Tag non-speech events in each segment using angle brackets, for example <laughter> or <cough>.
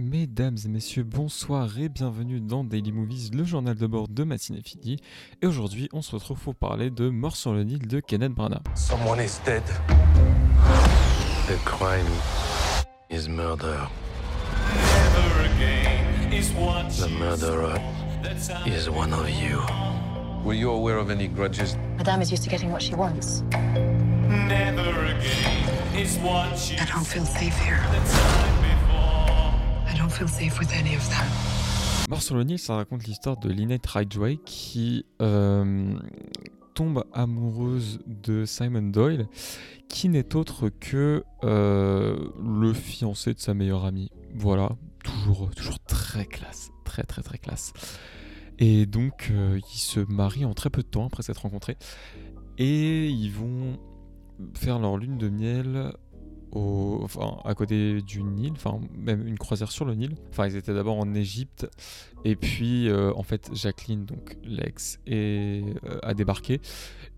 Mesdames et messieurs, bonsoir et bienvenue dans Daily Movies, le journal de bord de Matinée Fini. Et aujourd'hui, on se retrouve pour parler de Mort sur le Nil de Kenneth Branagh. Someone is dead. The crime is murder. The murderer is one of you. Were you aware of any grudges? Madame is used to getting what she wants. I don't feel safe here. Don't feel safe with any of. Mort sur le Nil, ça raconte l'histoire de Lynette Ridgway qui euh, tombe amoureuse de Simon Doyle, qui n'est autre que euh, le fiancé de sa meilleure amie. Voilà, toujours, toujours très classe, très très très classe. Et donc, euh, ils se marient en très peu de temps après s'être rencontrés. Et ils vont faire leur lune de miel enfin, à côté du Nil, enfin même une croisière sur le Nil. Enfin, ils étaient d'abord en Égypte, et puis euh, en fait Jacqueline, donc l'ex, euh, a débarqué,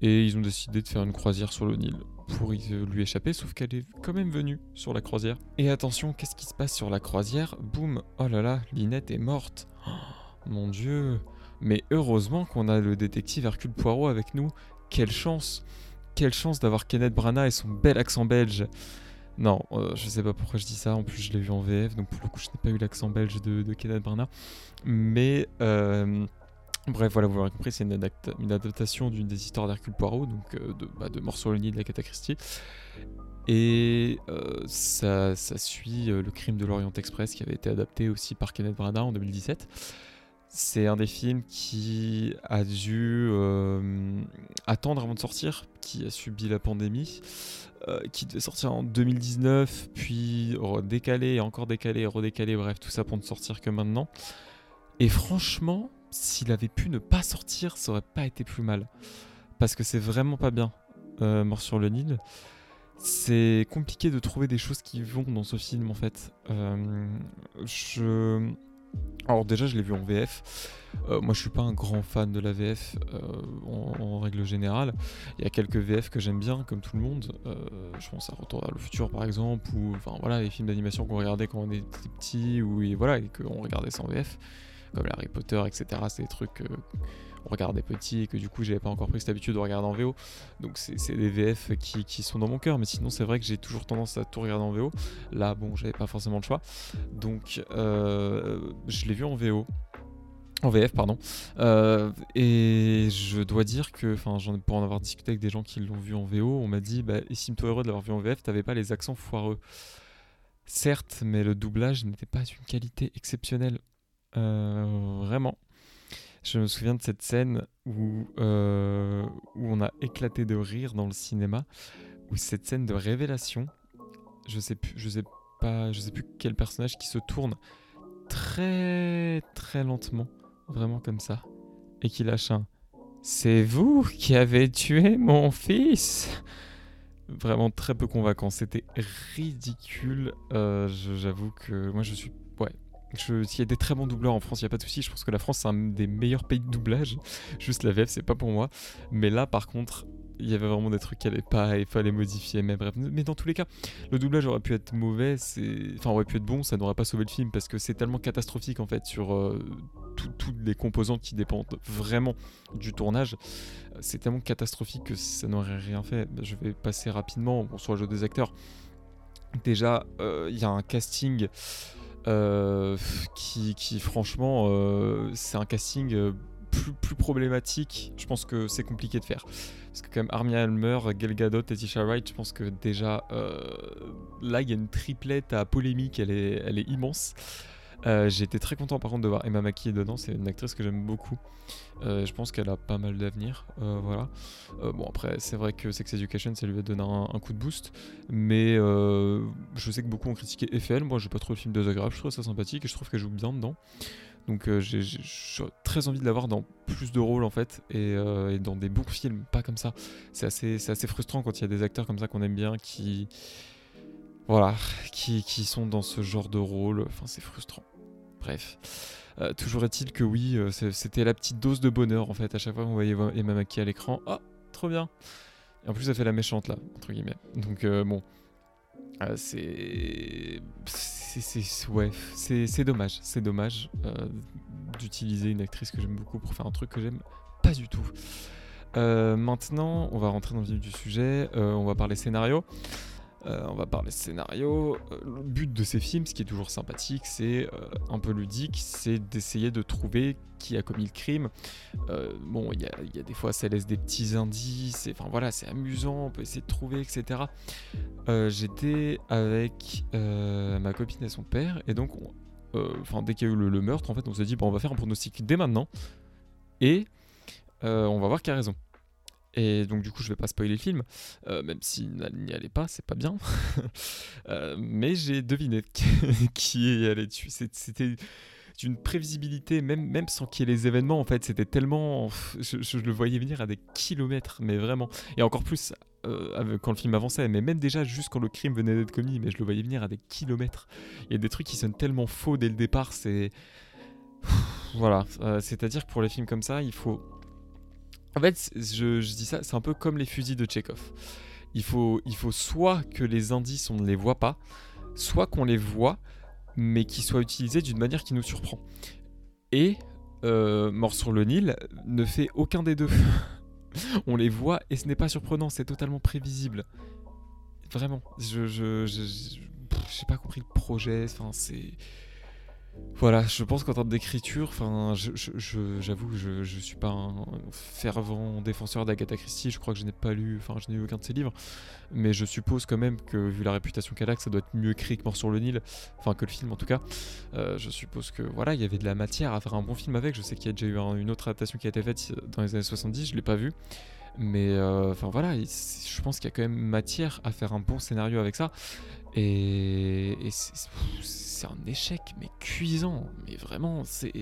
et ils ont décidé de faire une croisière sur le Nil pour euh, lui échapper, sauf qu'elle est quand même venue sur la croisière. Et attention, qu'est-ce qui se passe sur la croisière? Boum, oh là là, Linette est morte. Oh, mon dieu. Mais heureusement qu'on a le détective Hercule Poirot avec nous. Quelle chance Quelle chance d'avoir Kenneth Branagh et son bel accent belge. Non, euh, je sais pas pourquoi je dis ça. En plus, je l'ai vu en VF, donc pour le coup, je n'ai pas eu l'accent belge de, Kenneth Branagh. Mais euh, bref, voilà, vous l'aurez compris, c'est une, adapta- une adaptation d'une des histoires d'Hercule Poirot, donc euh, de, bah, de de la Christie. Et euh, ça, ça suit euh, le crime de l'Orient Express qui avait été adapté aussi par Kenneth Branagh en 2017. C'est un des films qui a dû euh, attendre avant de sortir, qui a subi la pandémie, euh, qui devait sortir en 2019, puis décalé, encore décalé, redécalé, bref, tout ça pour ne sortir que maintenant. Et franchement, s'il avait pu ne pas sortir, ça aurait pas été plus mal. Parce que c'est vraiment pas bien, euh, Mort sur le Nil. C'est compliqué de trouver des choses qui vont dans ce film en fait. Je... Alors déjà je l'ai vu en VF. Euh, moi je suis pas un grand fan de la VF euh, en, règle générale. Il y a quelques VF que j'aime bien comme tout le monde. Euh, je pense à Retour vers le futur par exemple ou enfin voilà les films d'animation qu'on regardait quand on était petit ou et voilà et qu'on regardait sans VF comme Harry Potter etc. C'est des trucs on regardait petit et que du coup j'avais pas encore pris cette habitude de regarder en VO. Donc c'est des VF qui, sont dans mon cœur, mais sinon c'est vrai que j'ai toujours tendance à tout regarder en VO. Là bon j'avais pas forcément le choix. Donc euh, je l'ai vu en VO. En VF, pardon. Euh, et je dois dire que, enfin, pour en avoir discuté avec des gens qui l'ont vu en VO, on m'a dit, bah, estime-toi heureux de l'avoir vu en VF, t'avais pas les accents foireux. Certes, mais le doublage n'était pas d'une qualité exceptionnelle. Euh, vraiment. Je me souviens de cette scène où, euh, où on a éclaté de rire dans le cinéma, où cette scène de révélation, je sais plus, je sais pas, je sais plus quel personnage qui se tourne très très lentement, vraiment comme ça, et qui lâche un C'est vous qui avez tué mon fils Vraiment très peu convaincant, c'était ridicule. Euh, J'avoue que moi je suis. Ouais. S'il y a des très bons doubleurs en France, il n'y a pas de souci. Je pense que la France, c'est un des meilleurs pays de doublage. Juste la VF, c'est pas pour moi. Mais là, par contre, il y avait vraiment des trucs qui allaient pas et il fallait modifier. Mais bref, mais dans tous les cas, le doublage aurait pu être mauvais, enfin aurait pu être bon, ça n'aurait pas sauvé le film parce que c'est tellement catastrophique en fait sur euh, tout- toutes les composantes qui dépendent vraiment du tournage. C'est tellement catastrophique que ça n'aurait rien fait. Je vais passer rapidement bon, sur le jeu des acteurs. Déjà, euh, il y a un casting euh, qui, qui, franchement, euh, c'est un casting euh, plus, plus problématique. Je pense que c'est compliqué de faire. Parce que quand même Armia Elmer, Gal Gadot et Tisha Wright, je pense que déjà là il y a une triplette à polémique, elle est, elle est immense. Euh, J'ai été très content par contre de voir Emma Mackey dedans, c'est une actrice que j'aime beaucoup. Euh, je pense qu'elle a pas mal d'avenir. euh, voilà. Euh, bon après c'est vrai que Sex Education ça lui a donné un, coup de boost, mais je sais que beaucoup ont critiqué Eiffel. Moi j'ai pas trouvé le film désagréable, je trouve ça sympathique et je trouve qu'elle joue bien dedans. Donc j'ai très envie de l'avoir dans plus de rôles en fait et, dans des bons films, pas comme ça. C'est assez, c'est assez frustrant quand il y a des acteurs comme ça qu'on aime bien qui, voilà, qui, qui sont dans ce genre de rôle. Enfin c'est frustrant. Bref. Euh, toujours est-il que oui, euh, c'était la petite dose de bonheur en fait. À chaque fois qu'on voyait Emma Mackey à l'écran, ah, trop bien. Et en plus, elle fait la méchante là, entre guillemets. Donc euh, bon, c'est c'est ouais, c'est dommage, c'est dommage d'utiliser une actrice que j'aime beaucoup pour faire un truc que j'aime pas du tout. Maintenant, on va rentrer dans le vif du sujet, on va parler scénario. Euh, on va parler scénario. Euh, le but de ces films, ce qui est toujours sympathique, c'est euh, un peu ludique, c'est d'essayer de trouver qui a commis le crime. bon, il y a, des fois, ça laisse des petits indices. Enfin voilà, c'est amusant, on peut essayer de trouver, etc. J'étais avec ma copine et son père, et donc, enfin dès qu'il y a eu le, meurtre, en fait, on s'est dit, bon, on va faire un pronostic dès maintenant, et on va voir qui a raison. Et donc du coup je vais pas spoiler le film, euh, même s'il n'y allait pas, c'est pas bien. <laughs> Euh, mais j'ai deviné <laughs> qui est allé dessus. C'était d'une prévisibilité, même, même sans qu'il y ait les événements, en fait, c'était tellement... Je, le voyais venir à des kilomètres, mais vraiment. Et encore plus euh, quand le film avançait, mais même déjà juste quand le crime venait d'être commis, mais je le voyais venir à des kilomètres. Il y a des trucs qui sonnent tellement faux dès le départ, c'est... Voilà, c'est-à-dire que pour les films comme ça, il faut en fait, je, dis ça, c'est un peu comme les fusils de Chekhov. Il faut, il faut soit que les indices, on ne les voit pas, soit qu'on les voit, mais qu'ils soient utilisés d'une manière qui nous surprend. Et euh, Mort sur le Nil ne fait aucun des deux. <laughs> on les voit et ce n'est pas surprenant, c'est totalement prévisible. Vraiment, je, je, je, j'ai pas compris le projet. Enfin, c'est voilà, je pense qu'en termes d'écriture, enfin, j'avoue que je, je, suis pas un fervent défenseur d'Agatha Christie. Je crois que je n'ai pas lu, enfin, je n'ai eu aucun de ses livres, mais je suppose quand même que vu la réputation qu'elle a, que ça doit être mieux écrit que Mort sur le Nil, enfin que le film en tout cas. Euh, je suppose que voilà, il y avait de la matière à faire un bon film avec. Je sais qu'il y a déjà eu une autre adaptation qui a été faite dans les années 70, je l'ai pas vu. Mais euh, enfin voilà, je pense qu'il y a quand même matière à faire un bon scénario avec ça. Et, c'est un échec, mais cuisant. Mais vraiment, c'est.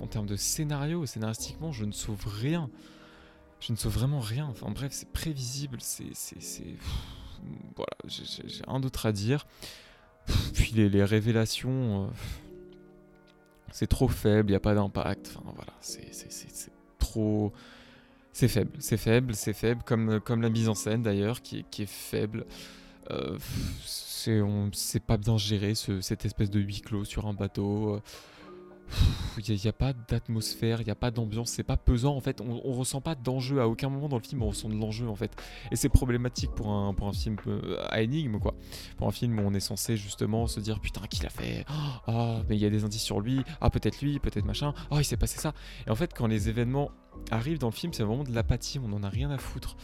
En termes de scénario, scénaristiquement, je ne sauve rien. Je ne sauve vraiment rien. Enfin bref, c'est prévisible. C'est. Voilà, j'ai un d'autre à dire. Puis les, révélations. Euh, c'est trop faible, il n'y a pas d'impact. Enfin voilà, c'est trop c'est faible, c'est faible, c'est faible, comme, comme la mise en scène d'ailleurs, qui, est faible. Euh, c'est pas bien géré, ce, cette espèce de huis clos sur un bateau. Il n'y a, pas d'atmosphère, il n'y a pas d'ambiance, c'est pas pesant en fait, on, on ressent pas d'enjeu à aucun moment dans le film, on ressent de l'enjeu en fait. Et c'est problématique pour un, pour un film euh, à énigme quoi. Pour un film où on est censé justement se dire putain qui l'a fait, ah mais il y a des indices sur lui, ah peut-être lui, peut-être machin, oh il s'est passé ça. Et en fait quand les événements arrivent dans le film c'est vraiment de l'apathie, on en a rien à foutre.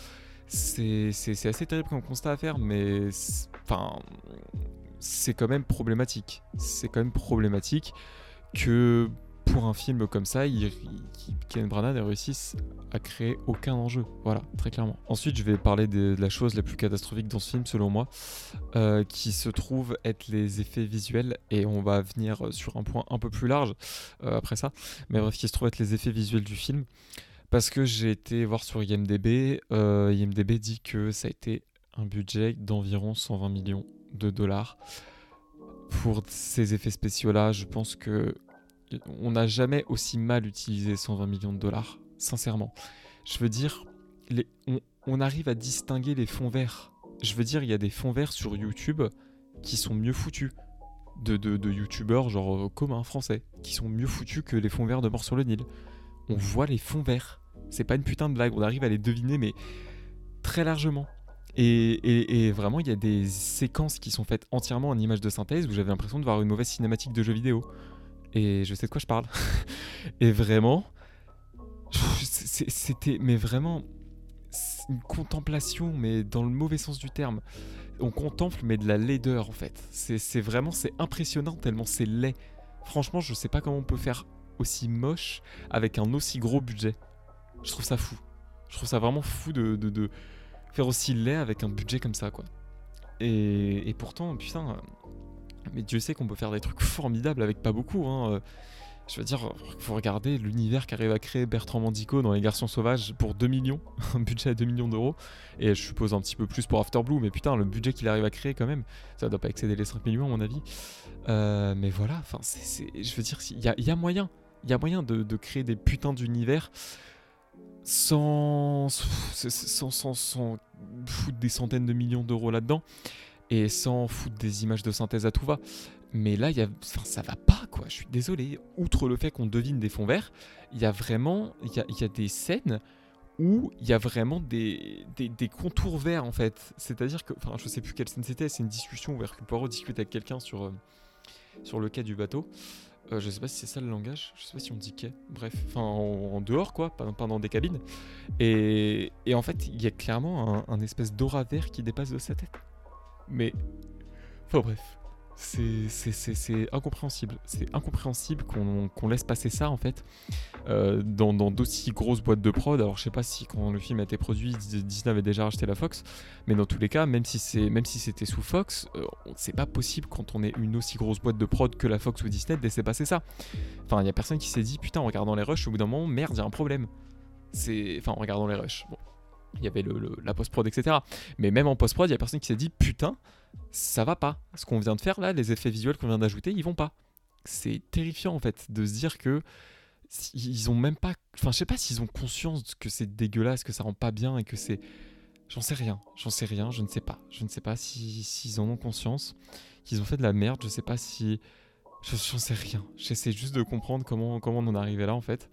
C'est assez terrible comme constat à faire mais enfin c'est quand même problématique. C'est quand même problématique que pour un film comme ça, Ken Branagh réussisse à créer aucun enjeu. Voilà, très clairement. Ensuite, je vais parler de, la chose la plus catastrophique dans ce film, selon moi, euh, qui se trouve être les effets visuels. Et on va venir sur un point un peu plus large euh, après ça. Mais bref, qui se trouve être les effets visuels du film. Parce que j'ai été voir sur IMDB, euh, IMDB dit que ça a été un budget d'environ 120 millions de dollars pour ces effets spéciaux-là, je pense que on n'a jamais aussi mal utilisé 120 millions de dollars, sincèrement. Je veux dire, on, arrive à distinguer les fonds verts. Je veux dire, il y a des fonds verts sur YouTube qui sont mieux foutus. De, de, youtubeurs genre euh, communs français qui sont mieux foutus que les fonds verts de Mort sur le Nil. On voit les fonds verts. C'est pas une putain de blague, on arrive à les deviner mais très largement. Et, vraiment, il y a des séquences qui sont faites entièrement en images de synthèse où j'avais l'impression de voir une mauvaise cinématique de jeu vidéo. Et je sais de quoi je parle. <laughs> et vraiment, c'était, mais vraiment, une contemplation, mais dans le mauvais sens du terme. On contemple, mais de la laideur en fait. C'est, vraiment, c'est impressionnant tellement c'est laid. Franchement, je sais pas comment on peut faire aussi moche avec un aussi gros budget. Je trouve ça fou. Je trouve ça vraiment fou de, de faire aussi laid avec un budget comme ça, quoi. Et, pourtant, putain, mais Dieu sait qu'on peut faire des trucs <laughs> formidables avec pas beaucoup, hein. Je veux dire, faut regarder l'univers qu'arrive à créer Bertrand Mandico dans Les Garçons Sauvages pour 2 millions, <laughs> un budget à 2 millions d'euros, et je suppose un petit peu plus pour After Blue, mais putain, le budget qu'il arrive à créer quand même, ça doit pas excéder les 5 millions à mon avis. Euh, mais voilà, enfin, je veux dire, il y a, moyen, il y a moyen de créer des putains d'univers sans, sans, sans, foutre des centaines de millions d'euros là-dedans. et sans foutre des images de synthèse à tout va. Mais là, ça va pas, quoi. Je suis désolé. Outre le fait qu'on devine des fonds verts, il y a vraiment y a, y a, des scènes où il y a vraiment des, contours verts, en fait. C'est-à-dire que, enfin, je sais plus quelle scène c'était, c'est une discussion où Hercule Poirot discute avec quelqu'un sur, euh, le quai du bateau. Euh, je sais pas si c'est ça le langage, je sais pas si on dit quai, bref, enfin en, dehors quoi, pendant des cabines. Et, et en fait, il y a clairement un, un espèce d'aura vert qui dépasse de sa tête. Mais. Enfin bref. C'est incompréhensible. C'est incompréhensible qu'on laisse passer ça en fait euh, dans d'aussi grosses boîtes de prod. Alors je sais pas si quand le film a été produit, Disney avait déjà racheté la Fox, mais dans tous les cas, même si même si c'était sous Fox, euh, c'est pas possible quand on est une aussi grosse boîte de prod que la Fox ou Disney de laisser passer ça. Enfin, il y a personne qui s'est dit putain en regardant les rushs au bout d'un moment, merde, il y a un problème. C'est enfin en regardant les rushs. Bon, il y avait le, la post-prod, etc. Mais même en post-prod, il y a personne qui s'est dit putain, ça va pas. Ce qu'on vient de faire là, les effets visuels qu'on vient d'ajouter, ils vont pas. C'est terrifiant en fait de se dire que ils ont même pas. Enfin, je sais pas s'ils ont conscience que c'est dégueulasse, que ça rend pas bien et que c'est. J'en sais rien, j'en sais rien, je ne sais pas. Je ne sais pas s'ils si, en ont conscience, qu'ils ont fait de la merde, je sais pas si. J'en sais rien. J'essaie juste de comprendre comment, comment on en est arrivé là en fait.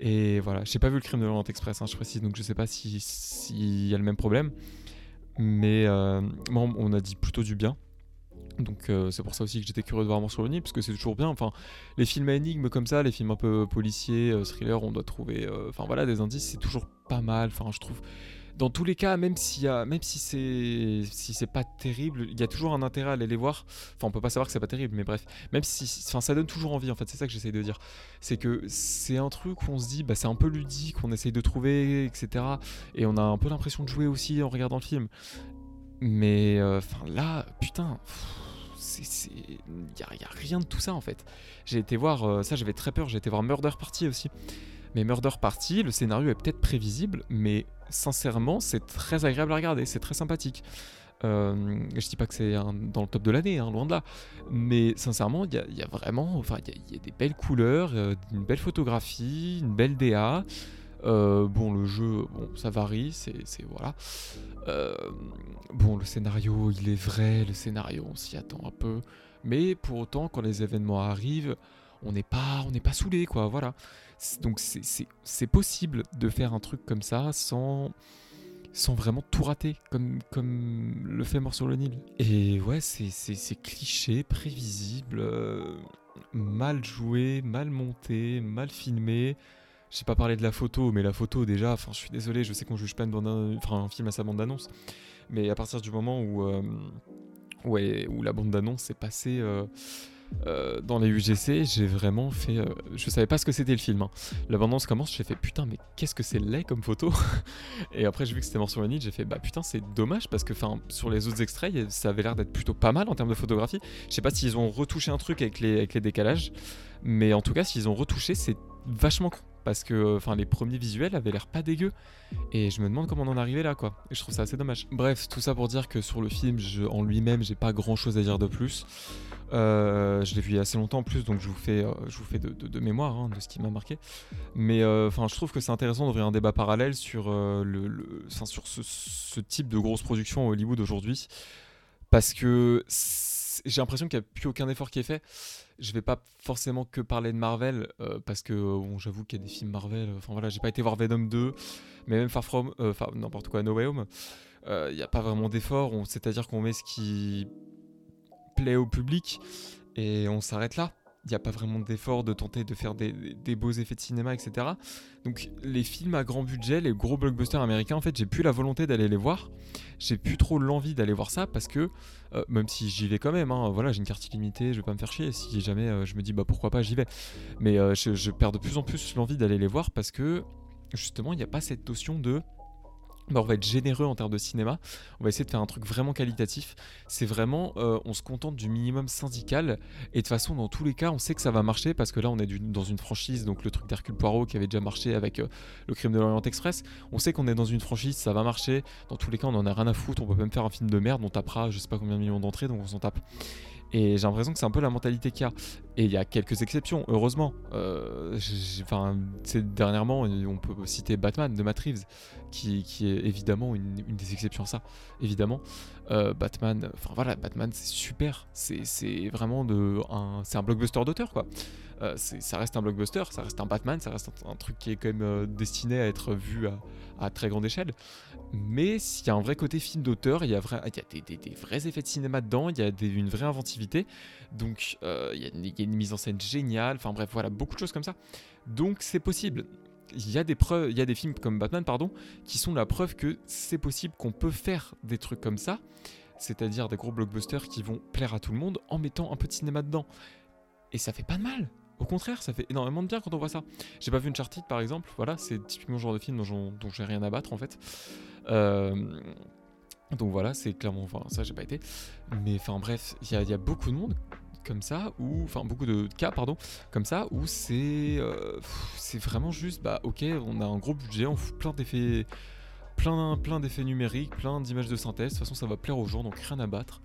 Et voilà, j'ai pas vu le crime de l'Orient Express, hein, je précise, donc je sais pas s'il si y a le même problème. Mais euh, on a dit plutôt du bien. Donc euh, c'est pour ça aussi que j'étais curieux de voir Mort sur le parce que c'est toujours bien. Enfin, les films à énigmes comme ça, les films un peu policiers, euh, thrillers, on doit trouver, enfin voilà, des indices, c'est toujours pas mal. Enfin, je trouve dans tous les cas, même, si c'est pas terrible, il y a toujours un intérêt à aller les voir. Enfin, on peut pas savoir que c'est pas terrible, mais bref, même si, enfin, ça donne toujours envie. En fait, c'est ça que j'essaye de dire. C'est que c'est un truc où on se dit, bah, c'est un peu ludique, on essaye de trouver, etc. Et on a un peu l'impression de jouer aussi en regardant le film. Mais euh, enfin là, putain. Il n'y a, a, rien de tout ça en fait. J'ai été voir, euh, ça j'avais très peur, j'ai été voir Murder Party aussi. Mais Murder Party, le scénario est peut-être prévisible, mais sincèrement, c'est très agréable à regarder, c'est très sympathique. Euh, je dis pas que c'est dans le top de l'année, hein, loin de là. Mais sincèrement, il y, a vraiment, enfin, il y, a des belles couleurs, euh, une belle photographie, une belle DA. Euh, bon, le jeu, bon, ça varie, c'est voilà. Bon, le scénario, il est vrai, le scénario, on s'y attend un peu. Mais pour autant, quand les événements arrivent, on n'est pas, on n'est pas saoulé, quoi. Voilà. Donc c'est possible de faire un truc comme ça sans, vraiment tout rater, comme, le fait Mort sur le Nil. Et ouais, c'est cliché, prévisible, euh, mal joué, mal monté, mal filmé. J'ai pas parlé de la photo, mais la photo déjà, enfin je suis désolé, je sais qu'on juge pas une enfin, un film à sa bande d'annonce, mais à partir du moment où, euh, la bande d'annonce est passée... Euh, euh, dans les UGC, j'ai vraiment fait. Euh, je savais pas ce que c'était le film. Hein. L'abondance commence, j'ai fait putain, mais qu'est-ce que c'est laid comme photo? <laughs> Et après, j'ai vu que c'était mort sur le j'ai fait bah putain, c'est dommage parce que sur les autres extraits, ça avait l'air d'être plutôt pas mal en termes de photographie. Je sais pas s'ils ont retouché un truc avec les, avec décalages, mais en tout cas, s'ils ont retouché, c'est vachement parce que enfin les premiers visuels avaient l'air pas dégueux. Et je me demande comment on en est arrivé là quoi. Et je trouve ça assez dommage. Bref tout ça pour dire que sur le film en lui-même j'ai pas grand chose à dire de plus. Euh, je l'ai vu il y a assez longtemps en plus, donc je vous fais, euh, je vous fais de, mémoire hein, de ce qui m'a marqué. Mais euh, enfin, je trouve que c'est intéressant d'ouvrir un débat parallèle sur, le, sur ce, type de grosse production à Hollywood aujourd'hui, parce que j'ai l'impression qu'il n'y a plus aucun effort qui est fait. Je vais pas forcément que parler de Marvel, parce que bon, j'avoue qu'il y a des films Marvel. Enfin voilà, j'ai pas été voir Venom 2, mais même Far From, enfin n'importe quoi, No Way Home. Il n'y a pas vraiment d'effort, c'est-à-dire qu'on met ce qui au public et on s'arrête là. Il n'y a pas vraiment d'effort de tenter de faire des, beaux effets de cinéma, etc. Donc les films à grand budget, les gros blockbusters américains, en fait, j'ai plus la volonté d'aller les voir. J'ai plus trop l'envie d'aller voir ça parce que, euh, même si j'y vais quand même, hein, voilà, j'ai une carte illimitée, je vais pas me faire chier. Si jamais euh, je me dis, bah pourquoi pas, j'y vais. Mais euh, je, je, perds de plus en plus l'envie d'aller les voir parce que, justement, il n'y a pas cette notion de bah, on va être généreux en termes de cinéma. On va essayer de faire un truc vraiment qualitatif. C'est vraiment, euh, on se contente du minimum syndical. Et de toute façon, dans tous les cas, on sait que ça va marcher parce que là, on est dans une franchise, donc le truc d'Hercule Poirot qui avait déjà marché avec euh, le crime de l'Orient Express. On sait qu'on est dans une franchise, ça va marcher. Dans tous les cas, on en a rien à foutre. On peut même faire un film de merde, on tapera je sais pas combien de millions d'entrées, donc on s'en tape. Et j'ai l'impression que c'est un peu la mentalité qu'il y a. Et il y a quelques exceptions, heureusement. Euh, enfin, dernièrement, on peut citer Batman de Matt Reeves, qui, est évidemment une, des exceptions à ça. Évidemment, euh, Batman, enfin voilà, Batman, c'est super. C'est vraiment de, un, un blockbuster d'auteur, quoi. Euh, ça reste un blockbuster, ça reste un Batman, ça reste un, truc qui est quand même euh, destiné à être vu à, très grande échelle. Mais s'il y a un vrai côté film d'auteur, il y a des, vrais effets de cinéma dedans, il y a une vraie inventivité, donc euh, il, y a une, mise en scène géniale, enfin bref, voilà, beaucoup de choses comme ça. Donc c'est possible. Il y a des preuves, il y a des films comme Batman, pardon, qui sont la preuve que c'est possible qu'on peut faire des trucs comme ça, c'est-à-dire des gros blockbusters qui vont plaire à tout le monde en mettant un peu de cinéma dedans. Et ça fait pas de mal. Au contraire, ça fait énormément de bien quand on voit ça. J'ai pas vu Uncharted par exemple, voilà, c'est typiquement le genre de film dont, dont j'ai rien à battre en fait. Euh, donc voilà, c'est clairement, enfin ça j'ai pas été. Mais enfin bref, il y, a beaucoup de monde comme ça, ou enfin beaucoup de cas, pardon, comme ça, où c'est euh, c'est vraiment juste, bah ok, on a un gros budget, on fout plein d'effets plein, plein d'effets numériques, plein d'images de synthèse. De toute façon, ça va plaire aux gens, donc rien à battre.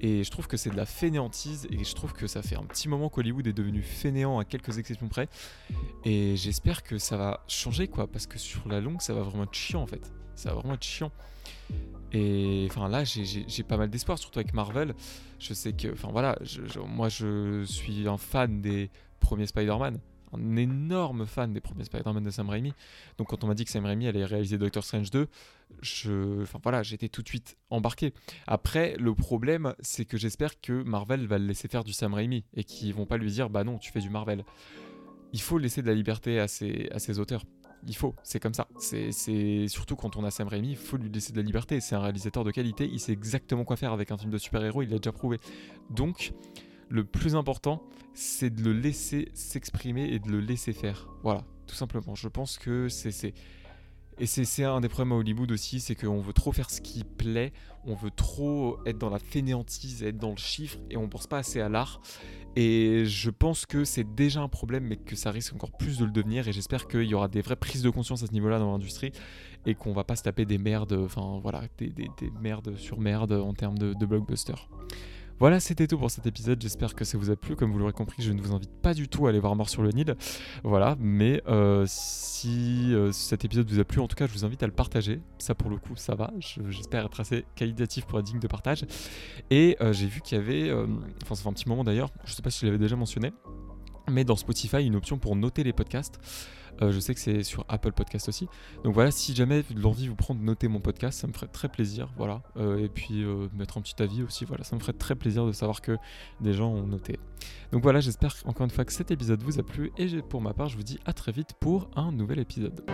Et je trouve que c'est de la fainéantise et je trouve que ça fait un petit moment qu'Hollywood est devenu fainéant à quelques exceptions près. Et j'espère que ça va changer quoi, parce que sur la longue, ça va vraiment être chiant en fait. Ça va vraiment être chiant. Et enfin là, j'ai pas mal d'espoir, surtout avec Marvel. Je sais que, enfin voilà, moi je suis un fan des premiers Spider-Man un énorme fan des premiers Spider-Man de Sam Raimi. Donc quand on m'a dit que Sam Raimi allait réaliser Doctor Strange 2, je, enfin voilà, j'étais tout de suite embarqué. Après, le problème, c'est que j'espère que Marvel va le laisser faire du Sam Raimi et qu'ils vont pas lui dire bah non, tu fais du Marvel. Il faut laisser de la liberté à à ses auteurs. Il faut, c'est comme ça. C'est surtout quand on a Sam Raimi, il faut lui laisser de la liberté. C'est un réalisateur de qualité, il sait exactement quoi faire avec un film de super-héros, il l'a déjà prouvé. Donc, le plus important, c'est de le laisser s'exprimer et de le laisser faire. Voilà, tout simplement. Je pense que c'est. Et c'est un des problèmes à Hollywood aussi, c'est qu'on veut trop faire ce qui plaît, on veut trop être dans la fainéantise, être dans le chiffre, et on pense pas assez à l'art. Et je pense que c'est déjà un problème, mais que ça risque encore plus de le devenir, et j'espère qu'il y aura des vraies prises de conscience à ce niveau-là dans l'industrie, et qu'on va pas se taper des merdes, enfin voilà, des, merdes sur merde en termes de, de blockbuster. Voilà, c'était tout pour cet épisode. J'espère que ça vous a plu. Comme vous l'aurez compris, je ne vous invite pas du tout à aller voir Mort sur le Nil. Voilà, mais euh, si euh, cet épisode vous a plu, en tout cas, je vous invite à le partager. Ça, pour le coup, ça va. J'espère être assez qualitatif pour être digne de partage. Et euh, j'ai vu qu'il y avait, enfin, ça un petit moment d'ailleurs, je ne sais pas si je l'avais déjà mentionné, mais dans Spotify, une option pour noter les podcasts. Euh, je sais que c'est sur Apple Podcast aussi. Donc voilà, si jamais l'envie vous prend de noter mon podcast, ça me ferait très plaisir. Voilà. Euh, et puis euh, mettre un petit avis aussi. Voilà, ça me ferait très plaisir de savoir que des gens ont noté. Donc voilà, j'espère encore une fois que cet épisode vous a plu. Et pour ma part, je vous dis à très vite pour un nouvel épisode.